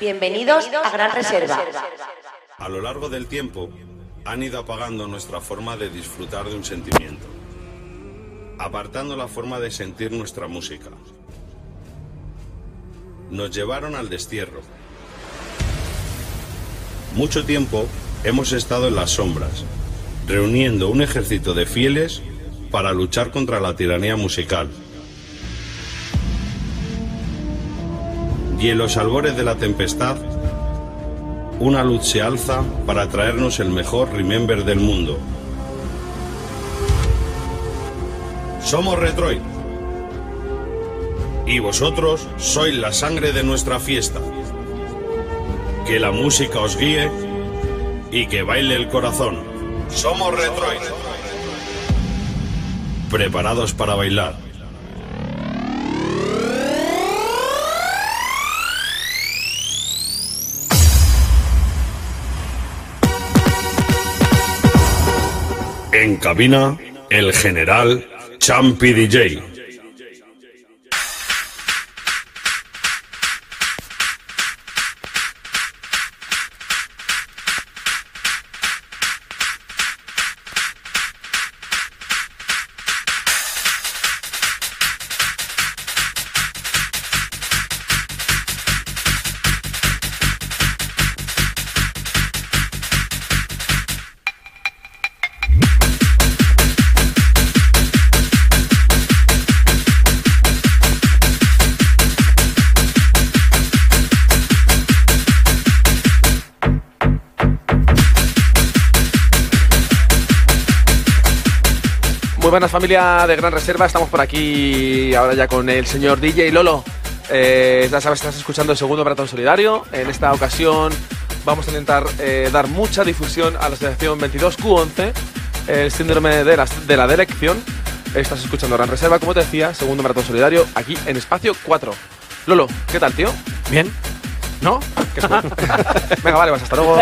Bienvenidos a Gran Reserva. A lo largo del tiempo, han ido apagando nuestra forma de disfrutar de un sentimiento, apartando la forma de sentir nuestra música. Nos llevaron al destierro. Mucho tiempo hemos estado en las sombras, reuniendo un ejército de fieles para luchar contra la tiranía musical. Y en los albores de la tempestad, una luz se alza para traernos el mejor Remember del mundo. Somos Retroid. Y vosotros sois la sangre de nuestra fiesta. Que la música os guíe y que baile el corazón. Somos Retroid. Preparados para bailar. En cabina, el general Champi DJ. Muy buenas familia de Gran Reserva, estamos por aquí ahora ya con el señor DJ Lolo. Eh, ya sabes, estás escuchando el segundo maratón solidario. En esta ocasión vamos a intentar eh, dar mucha difusión a la asociación 22Q11, el síndrome de la, de la delección. Estás escuchando Gran Reserva, como te decía, segundo maratón solidario, aquí en Espacio 4. Lolo, ¿qué tal, tío? Bien. ¿No? Venga, vale, vas hasta luego.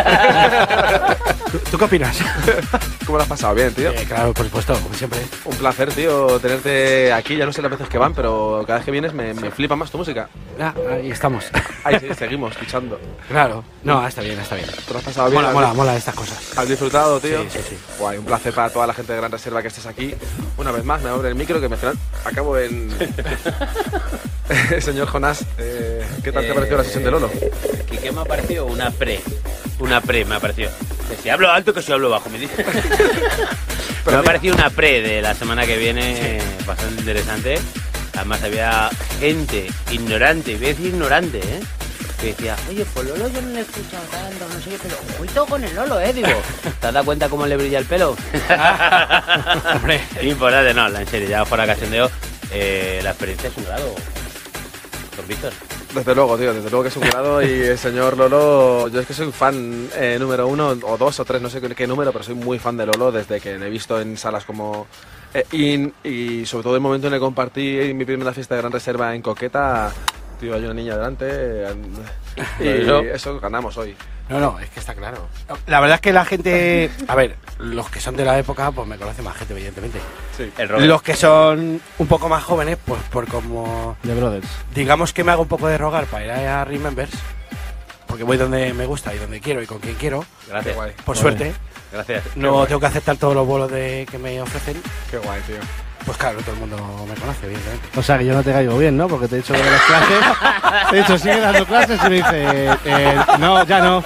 ¿Tú, tú qué opinas? ¿Cómo lo has pasado? Bien, tío. Eh, claro, por supuesto, como siempre. Un placer, tío, tenerte aquí. Ya no sé las veces que van, pero cada vez que vienes me, me flipa más tu música. Ah, ahí estamos. Ahí sí, seguimos fichando. Claro. No, está bien, está bien. ¿Te lo has pasado bien? Mola, ¿Has- mola, mola estas cosas. ¿Has disfrutado, tío? Sí, sí, sí. Guay, un placer para toda la gente de Gran Reserva que estés aquí. Una vez más, me abre el micro que me final acabo en. Señor Jonás, eh, ¿qué tal te ha parecido la sesión de Lolo? ¿Qué, qué me ha parecido? Una pre. Una pre me ha parecido. Que si hablo alto, que si hablo bajo, me dice. me ha parecido una pre de la semana que viene bastante interesante. Además había gente ignorante, voy a decir ignorante, ¿eh? Que decía, oye, pues Lolo yo no le he escuchado tanto, no sé qué, pero ojito con el Lolo, ¿eh? Digo, ¿te has dado cuenta cómo le brilla el pelo? Hombre. Importante, no, en serio, ya fuera cachondeo, eh, la experiencia es un grado. Don Víctor. Desde luego, tío, desde luego que es un grado y el señor Lolo, yo es que soy fan eh, número uno o dos o tres, no sé qué, número, pero soy muy fan de Lolo desde que le he visto en salas como eh, IN y sobre todo el momento en el que compartí mi primera fiesta de gran reserva en Coqueta, tío, hay una niña delante eh, y eso ganamos hoy. No, no, es que está claro. La verdad es que la gente. A ver, los que son de la época, pues me conocen más gente, evidentemente. Sí. El Robert. Los que son un poco más jóvenes, pues por como. The Brothers. Digamos que me hago un poco de rogar para ir a Remembers. Porque voy donde me gusta y donde quiero y con quien quiero. Gracias. Por suerte. Gracias. No tengo que aceptar todos los bolos de, que me ofrecen. qué guay, tío. Pues claro, todo el mundo me conoce, evidentemente. O sea, que yo no te caigo bien, ¿no? Porque te he dicho de las clases. Te he dicho, sigue dando clases y me dice, eh, no, ya no.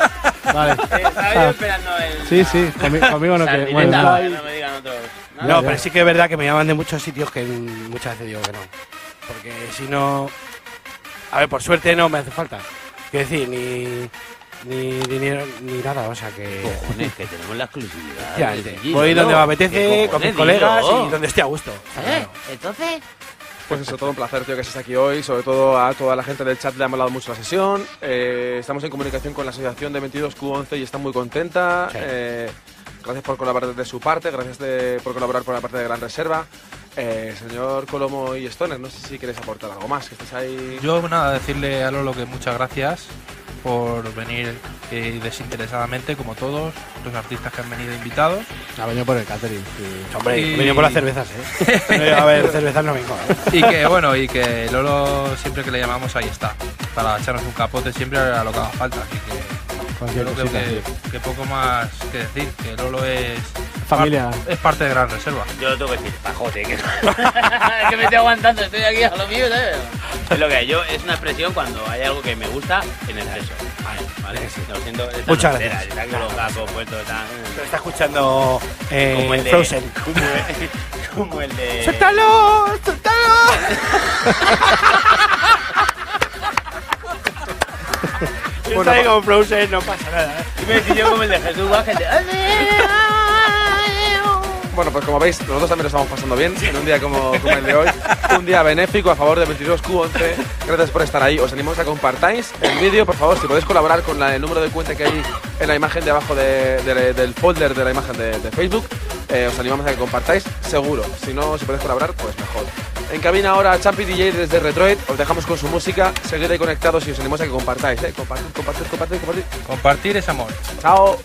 Vale. estaba yo esperando el. Sí, sí, conmi- conmigo no que. Sardineta, Bueno, nada. no me digan otros. No, pero sí que es verdad que me llaman de muchos sitios que muchas veces digo que no. Porque si no. A ver, por suerte no me hace falta. Quiero decir, ni. Ni dinero ni nada, o sea que. Cojones, que tenemos la exclusividad. Ya, allí, voy ¿no? donde me ¿Qué apetece, con mis colegas y donde esté a gusto. ¿Eh? Entonces. Pues eso, todo un placer, tío, que estés aquí hoy. Sobre todo a toda la gente del chat le ha molado mucho la sesión. Eh, estamos en comunicación con la asociación de 22Q11 y está muy contenta. Sí. Eh, gracias por colaborar de su parte, gracias de- por colaborar por la parte de Gran Reserva. Eh, señor Colomo y Stoner, no sé si queréis aportar algo más, que estáis ahí. Yo, nada, decirle a Lolo que muchas gracias por venir eh, desinteresadamente, como todos los artistas que han venido invitados. Ha venido por el catering. Hombre, Y- he venido por las cervezas, ¿eh? No, a ver, cervezas no vengo. ¿eh? Y que bueno, y que Lolo siempre que le llamamos ahí está. Para echarnos un capote siempre a lo que haga falta. Así que yo creo cosita, que, poco más que decir. Que Lolo es Familia. par- es parte de Gran Reserva. Yo lo tengo que decir, pajote, que, que me estoy aguantando, estoy aquí a lo mío, ¿sabes? Es lo que hay, yo, es una expresión cuando hay algo que me gusta en. Vale, vale, lo siento. esta Muchas no entera, gracias. Está colocado, puesto, está... Pero está escuchando eh, Como el de... Frozen. Como el, como el de... ¡Suéltalo! ¡Suéltalo! Está ahí como Frozen, no pasa nada. ¿eh? Y me yo como el de Jesús. Bueno, pues como veis, nosotros también lo estamos pasando bien en un día como, como el de hoy. Un día benéfico a favor de 22Q11. Gracias por estar ahí. Os animamos a que compartáis el vídeo. Por favor, si podéis colaborar con la- el número de cuenta que hay en la imagen de abajo de- de- del folder de la imagen de, de Facebook, eh, os animamos a que compartáis seguro. Si no, si podéis colaborar, pues mejor. En cabina ahora Champi DJ desde Retroid. Os dejamos con su música. Seguid ahí conectados y os animamos a que compartáis. ¿eh? Compartid, compartid, compartid, compartid. Compartir es amor. Chao.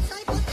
Cycle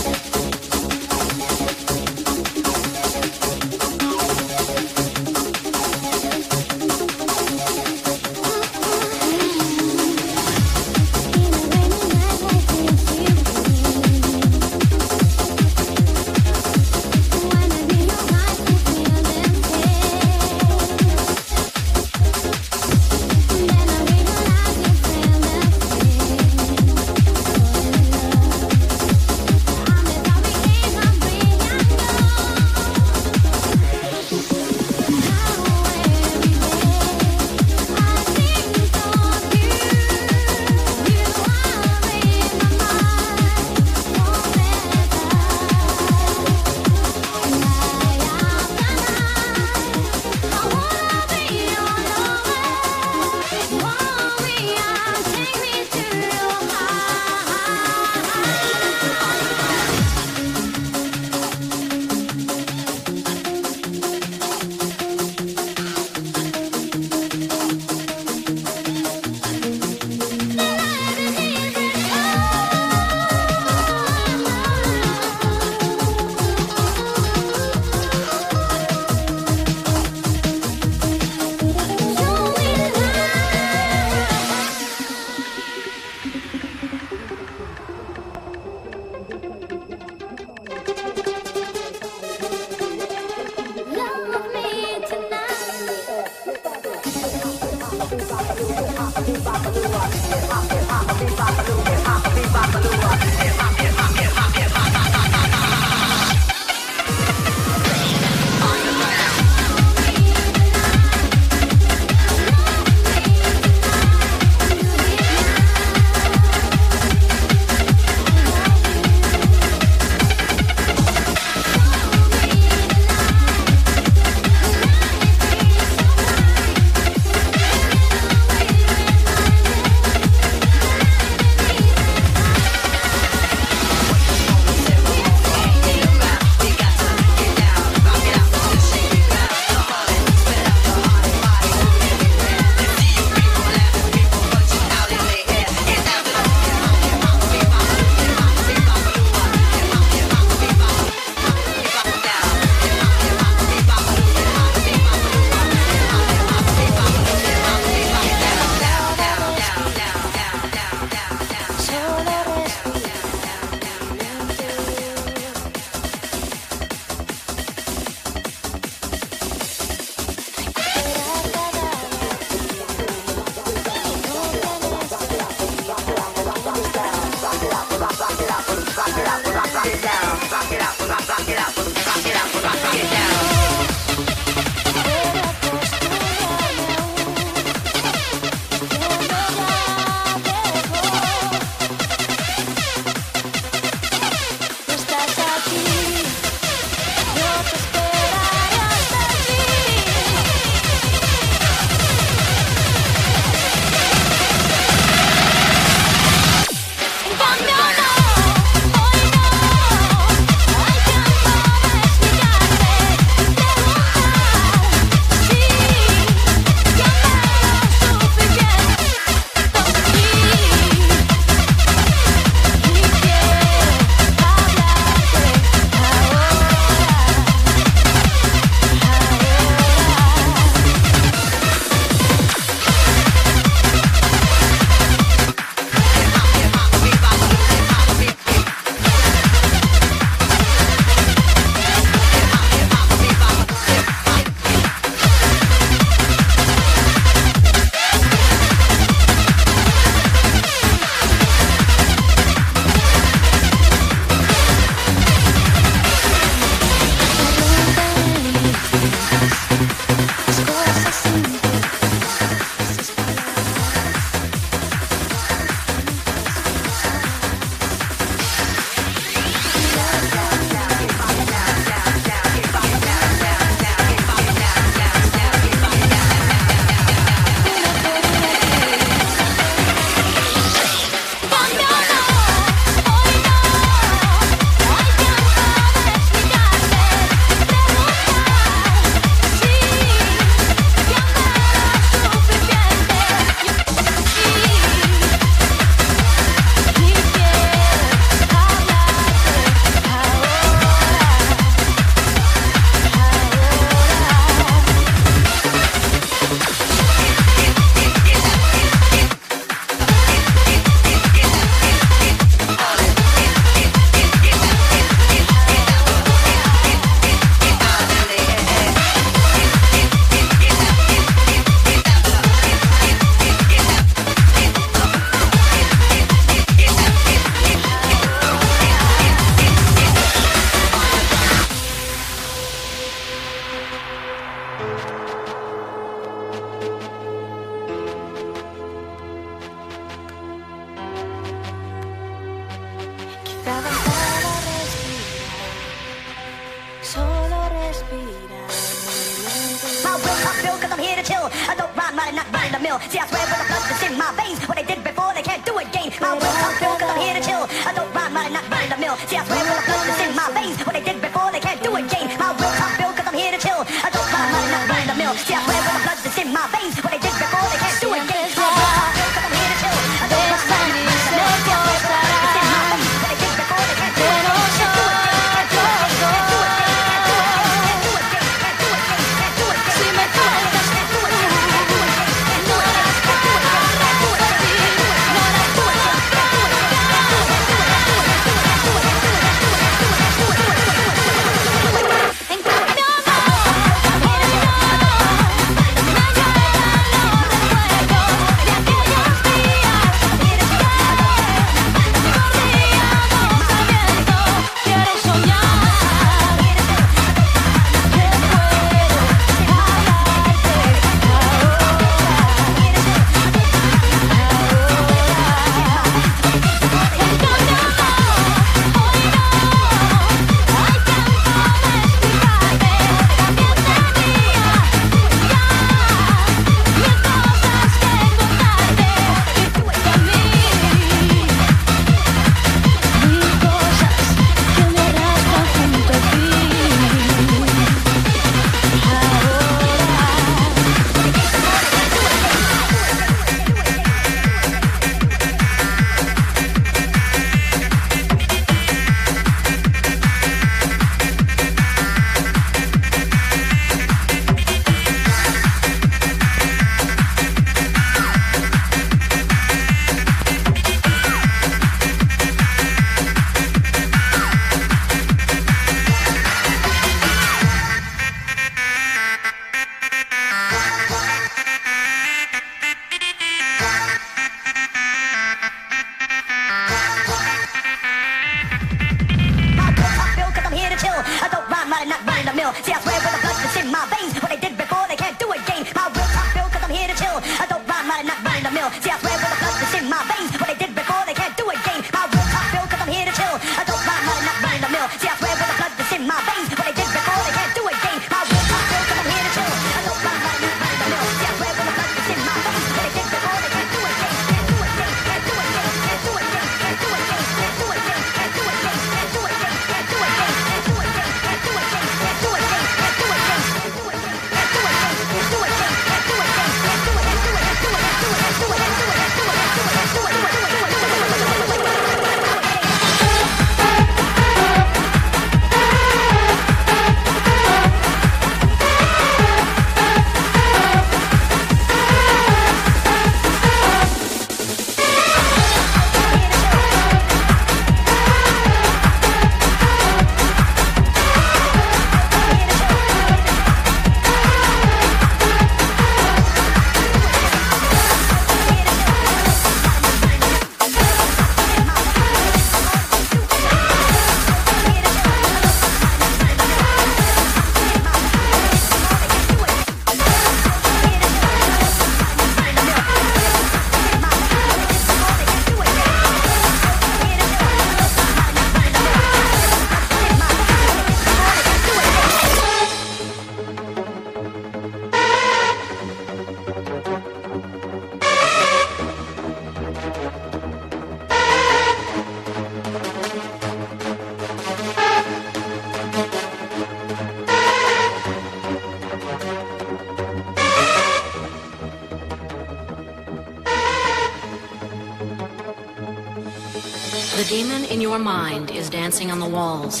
dancing on the walls,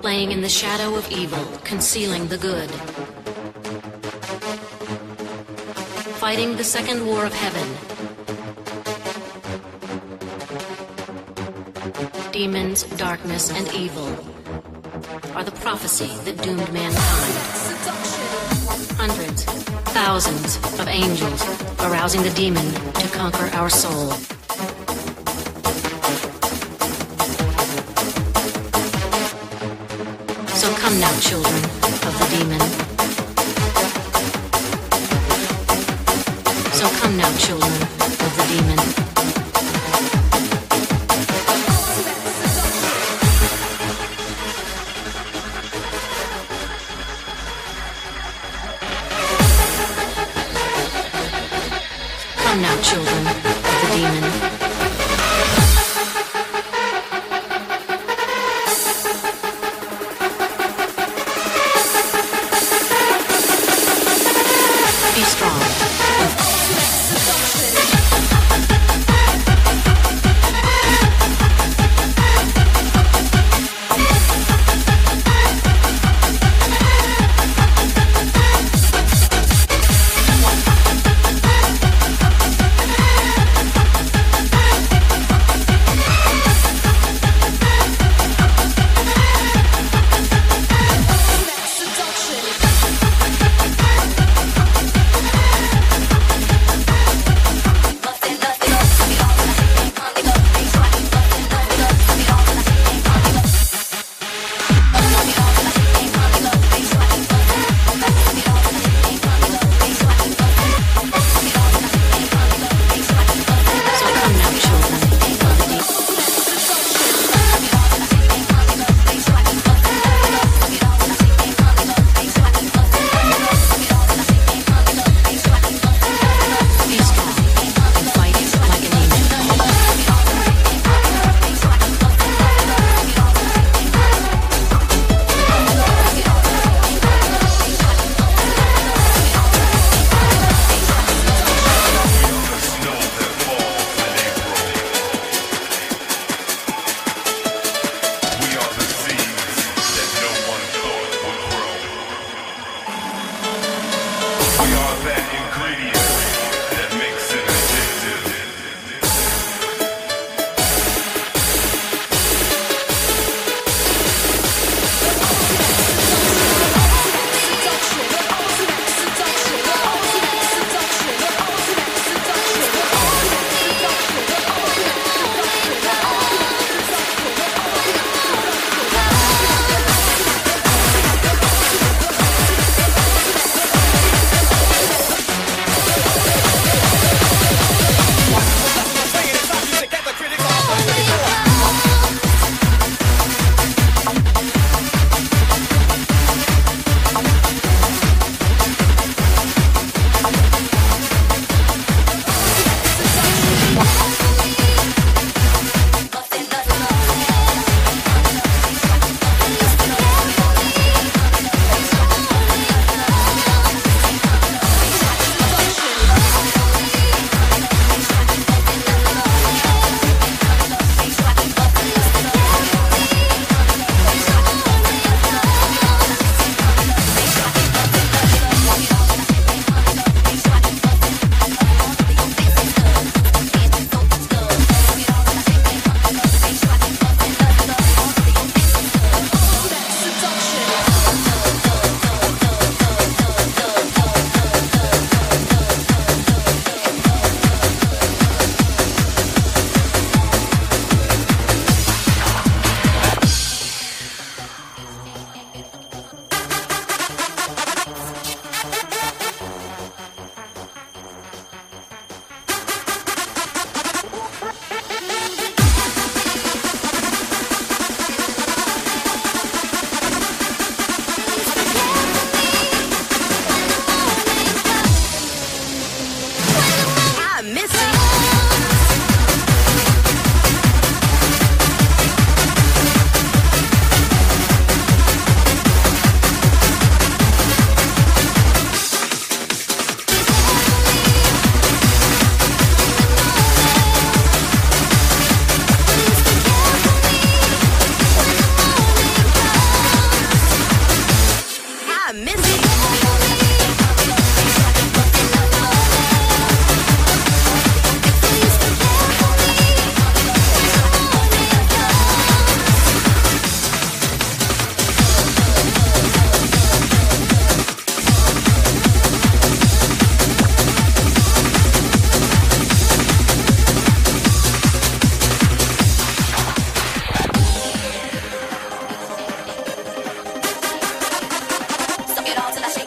playing in the shadow of evil, concealing the good, fighting the second war of heaven. Demons, darkness, and evil are the prophecy that doomed mankind. Hundreds, thousands of angels arousing the demon to conquer our soul. So come now, children of the demon. So come now, children of the demon.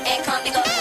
and come and go.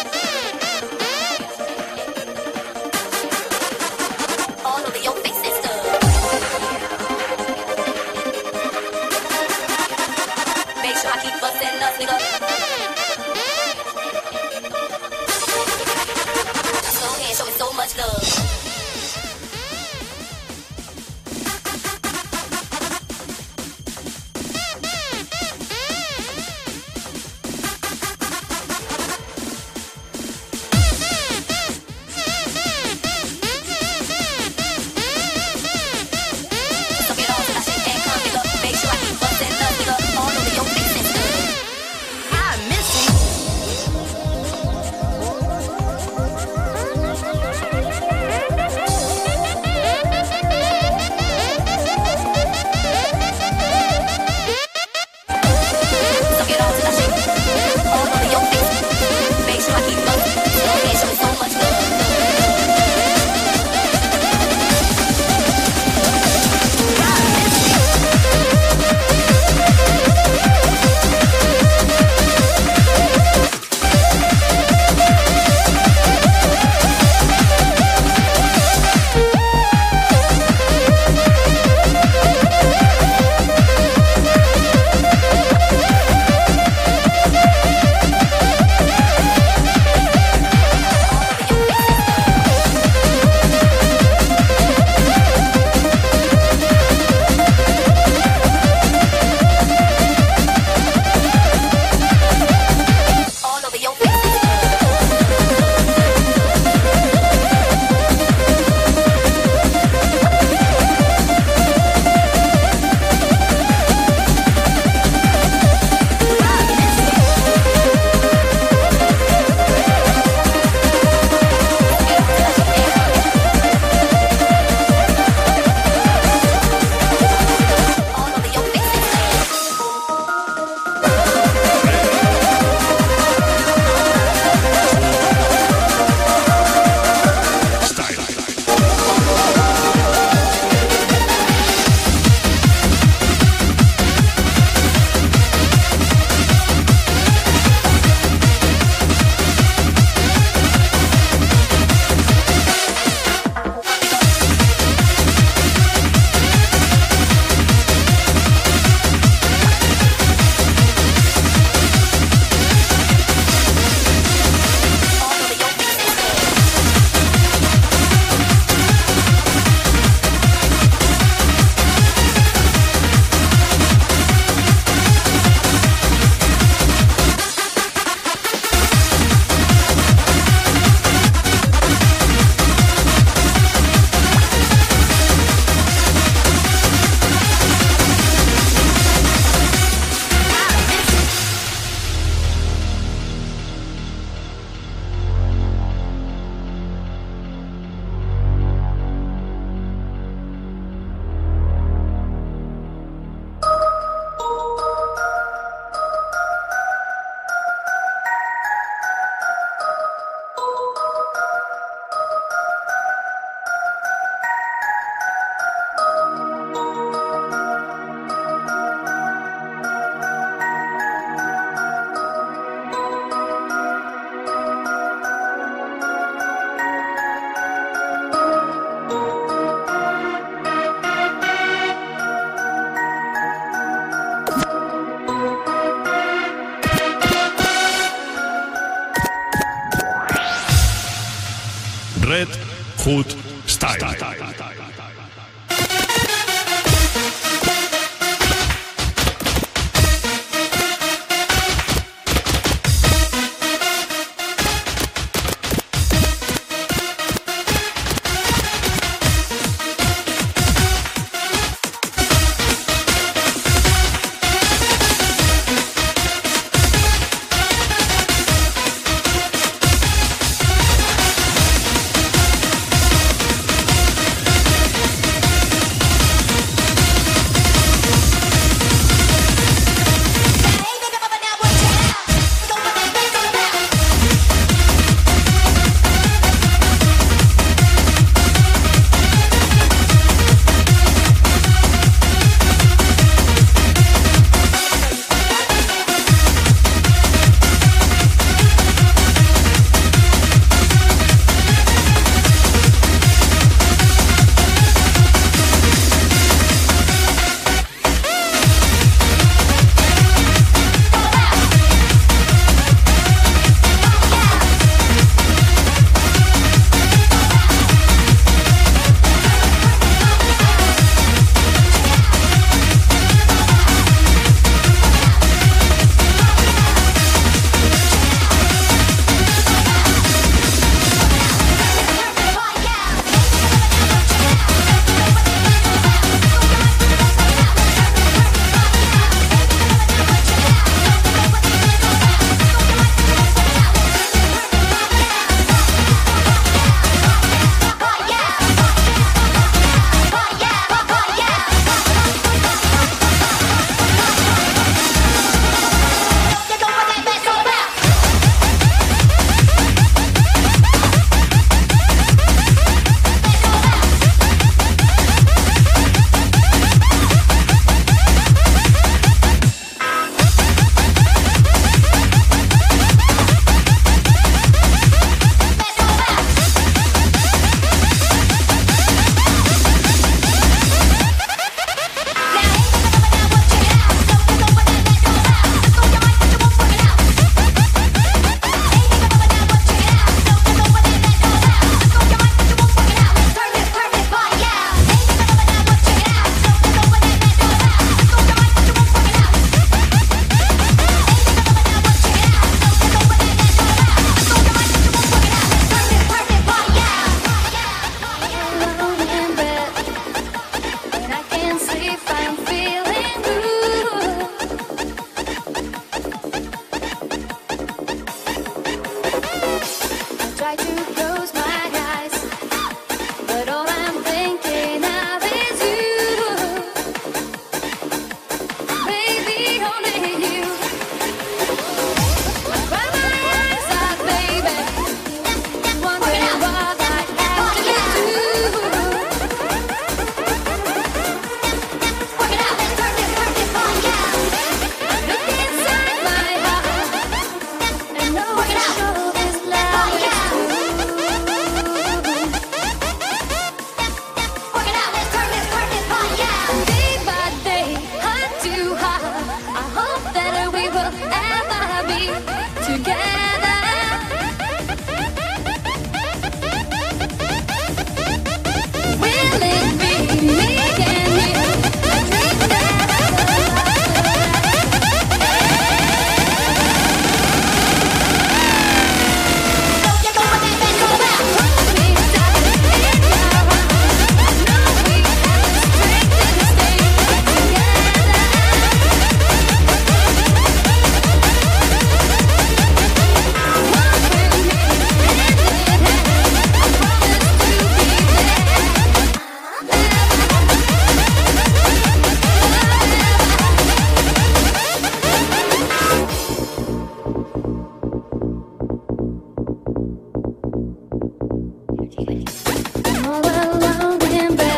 All alone in bed,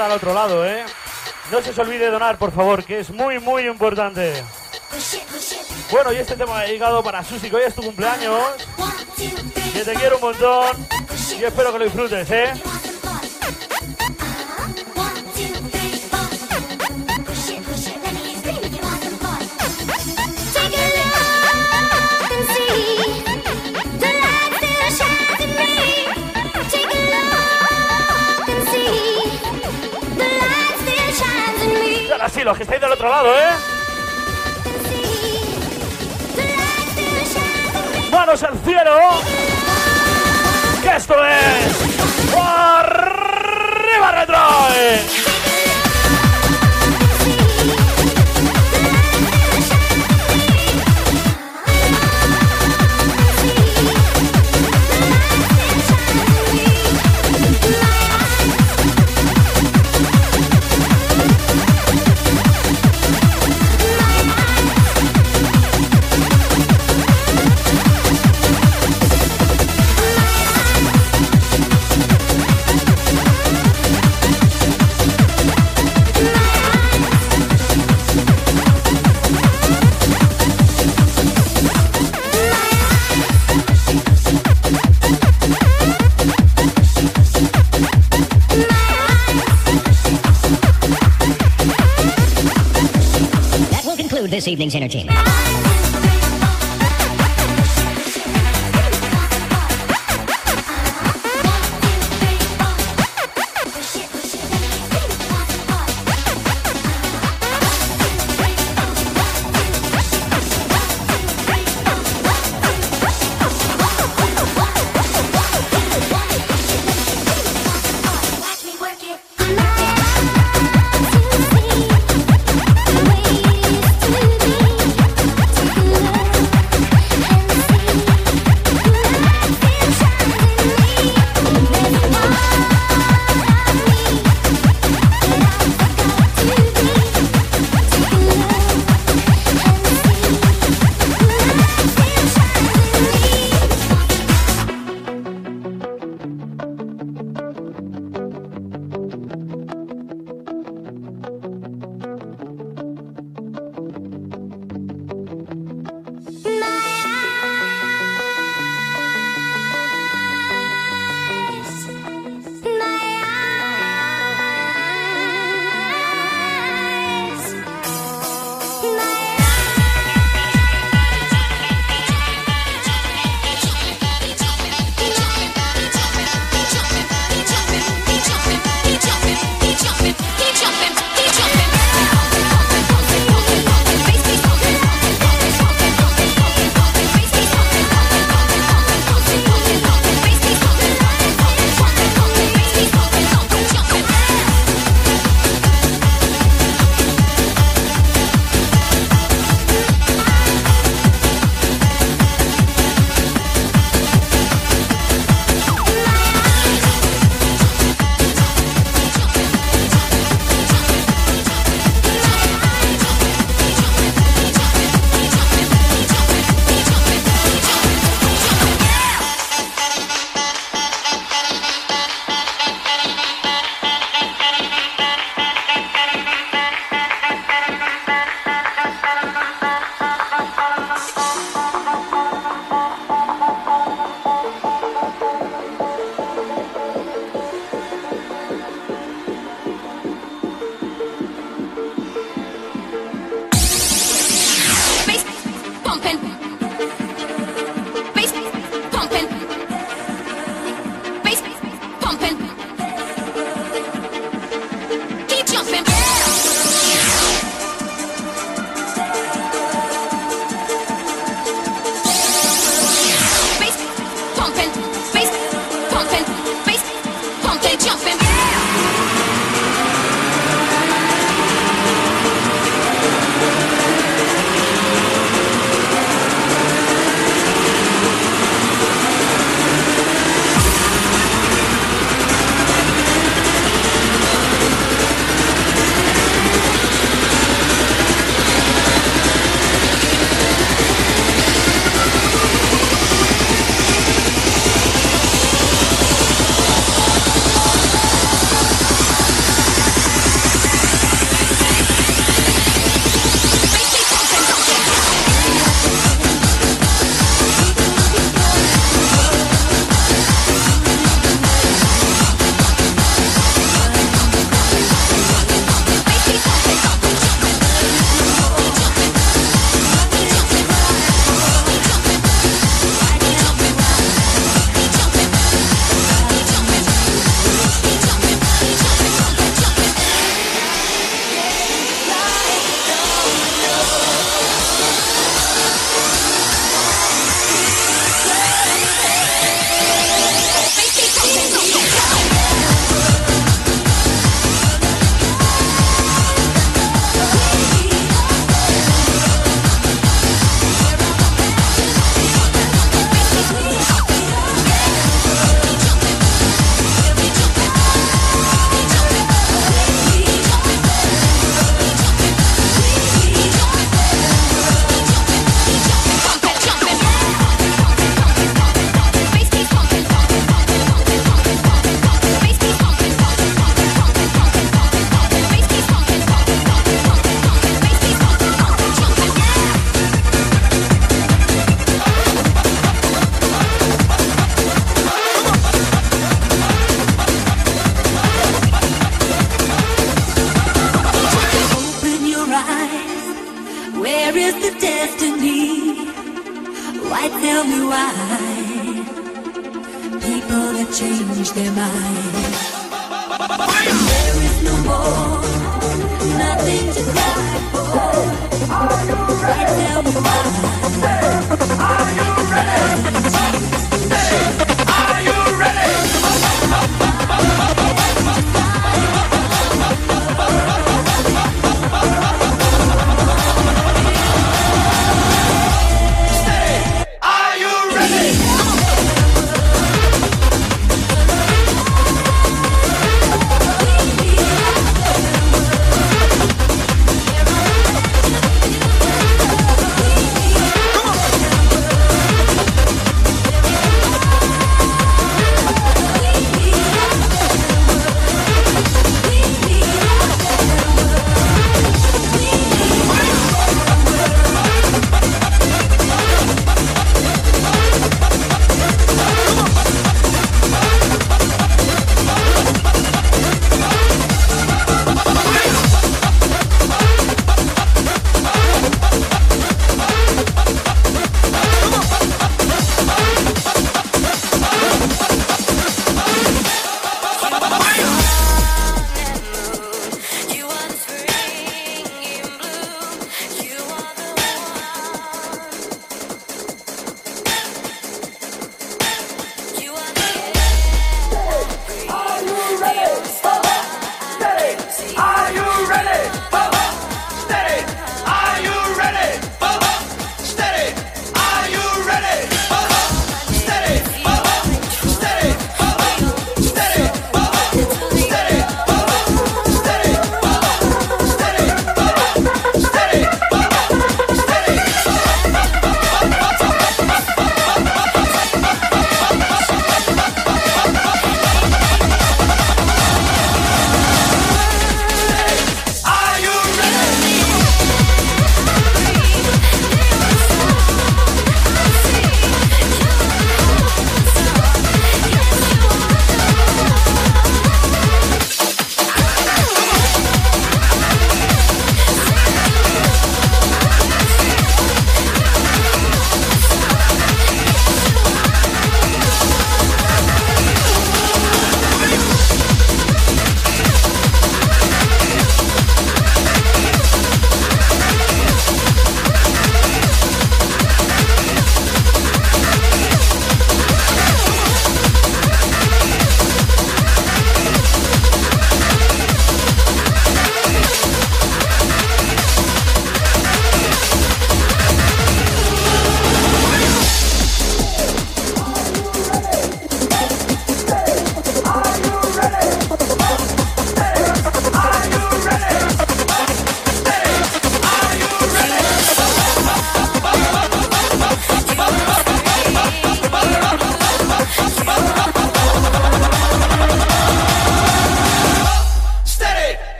al otro lado, ¿eh? No se os olvide donar, por favor, que es muy, muy importante. Bueno, y este tema llegado para Susi, que hoy es tu cumpleaños. Que te quiero un montón. Y espero que lo disfrutes, ¿eh? Ahora sí, los que estáis del otro lado, ¿eh? Manos al cielo. Que esto es. ¡Arriba Retroy! Evening's entertainment.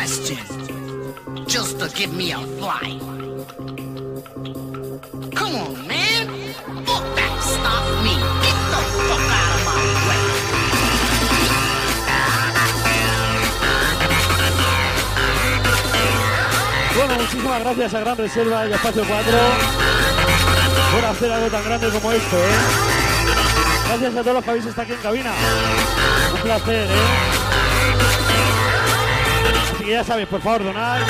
Just to give me a flight. Come on, man. Bueno, muchísimas gracias a Gran Reserva y a Espacio 4 por hacer algo tan grande como esto, ¿eh? Gracias a todos los que habéis estado aquí en cabina. Un placer, ¿eh? Que ya sabes, por favor, donar.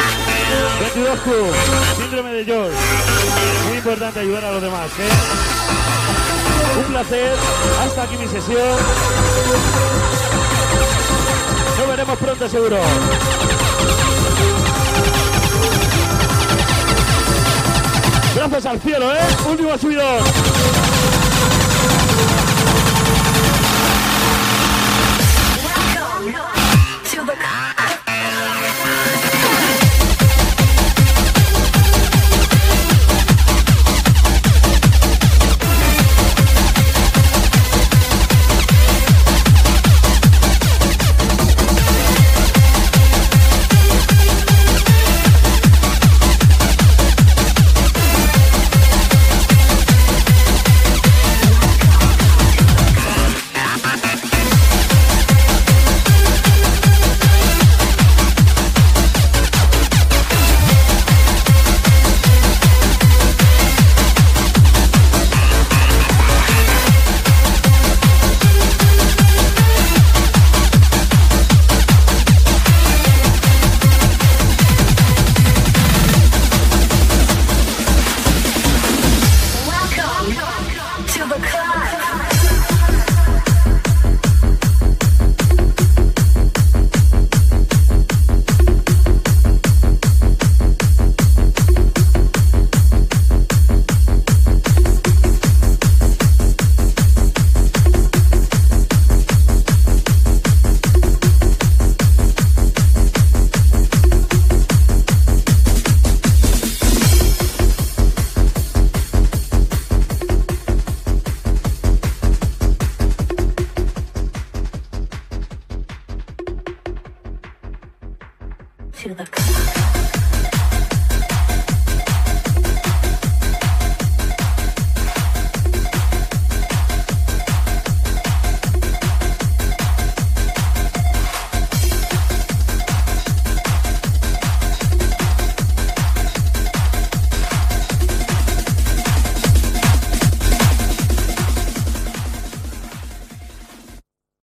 22Q, síndrome de George. Muy importante ayudar a los demás, ¿eh? Un placer. Hasta aquí mi sesión. Nos veremos pronto, seguro. Brazos al cielo, ¿eh? Último subidón.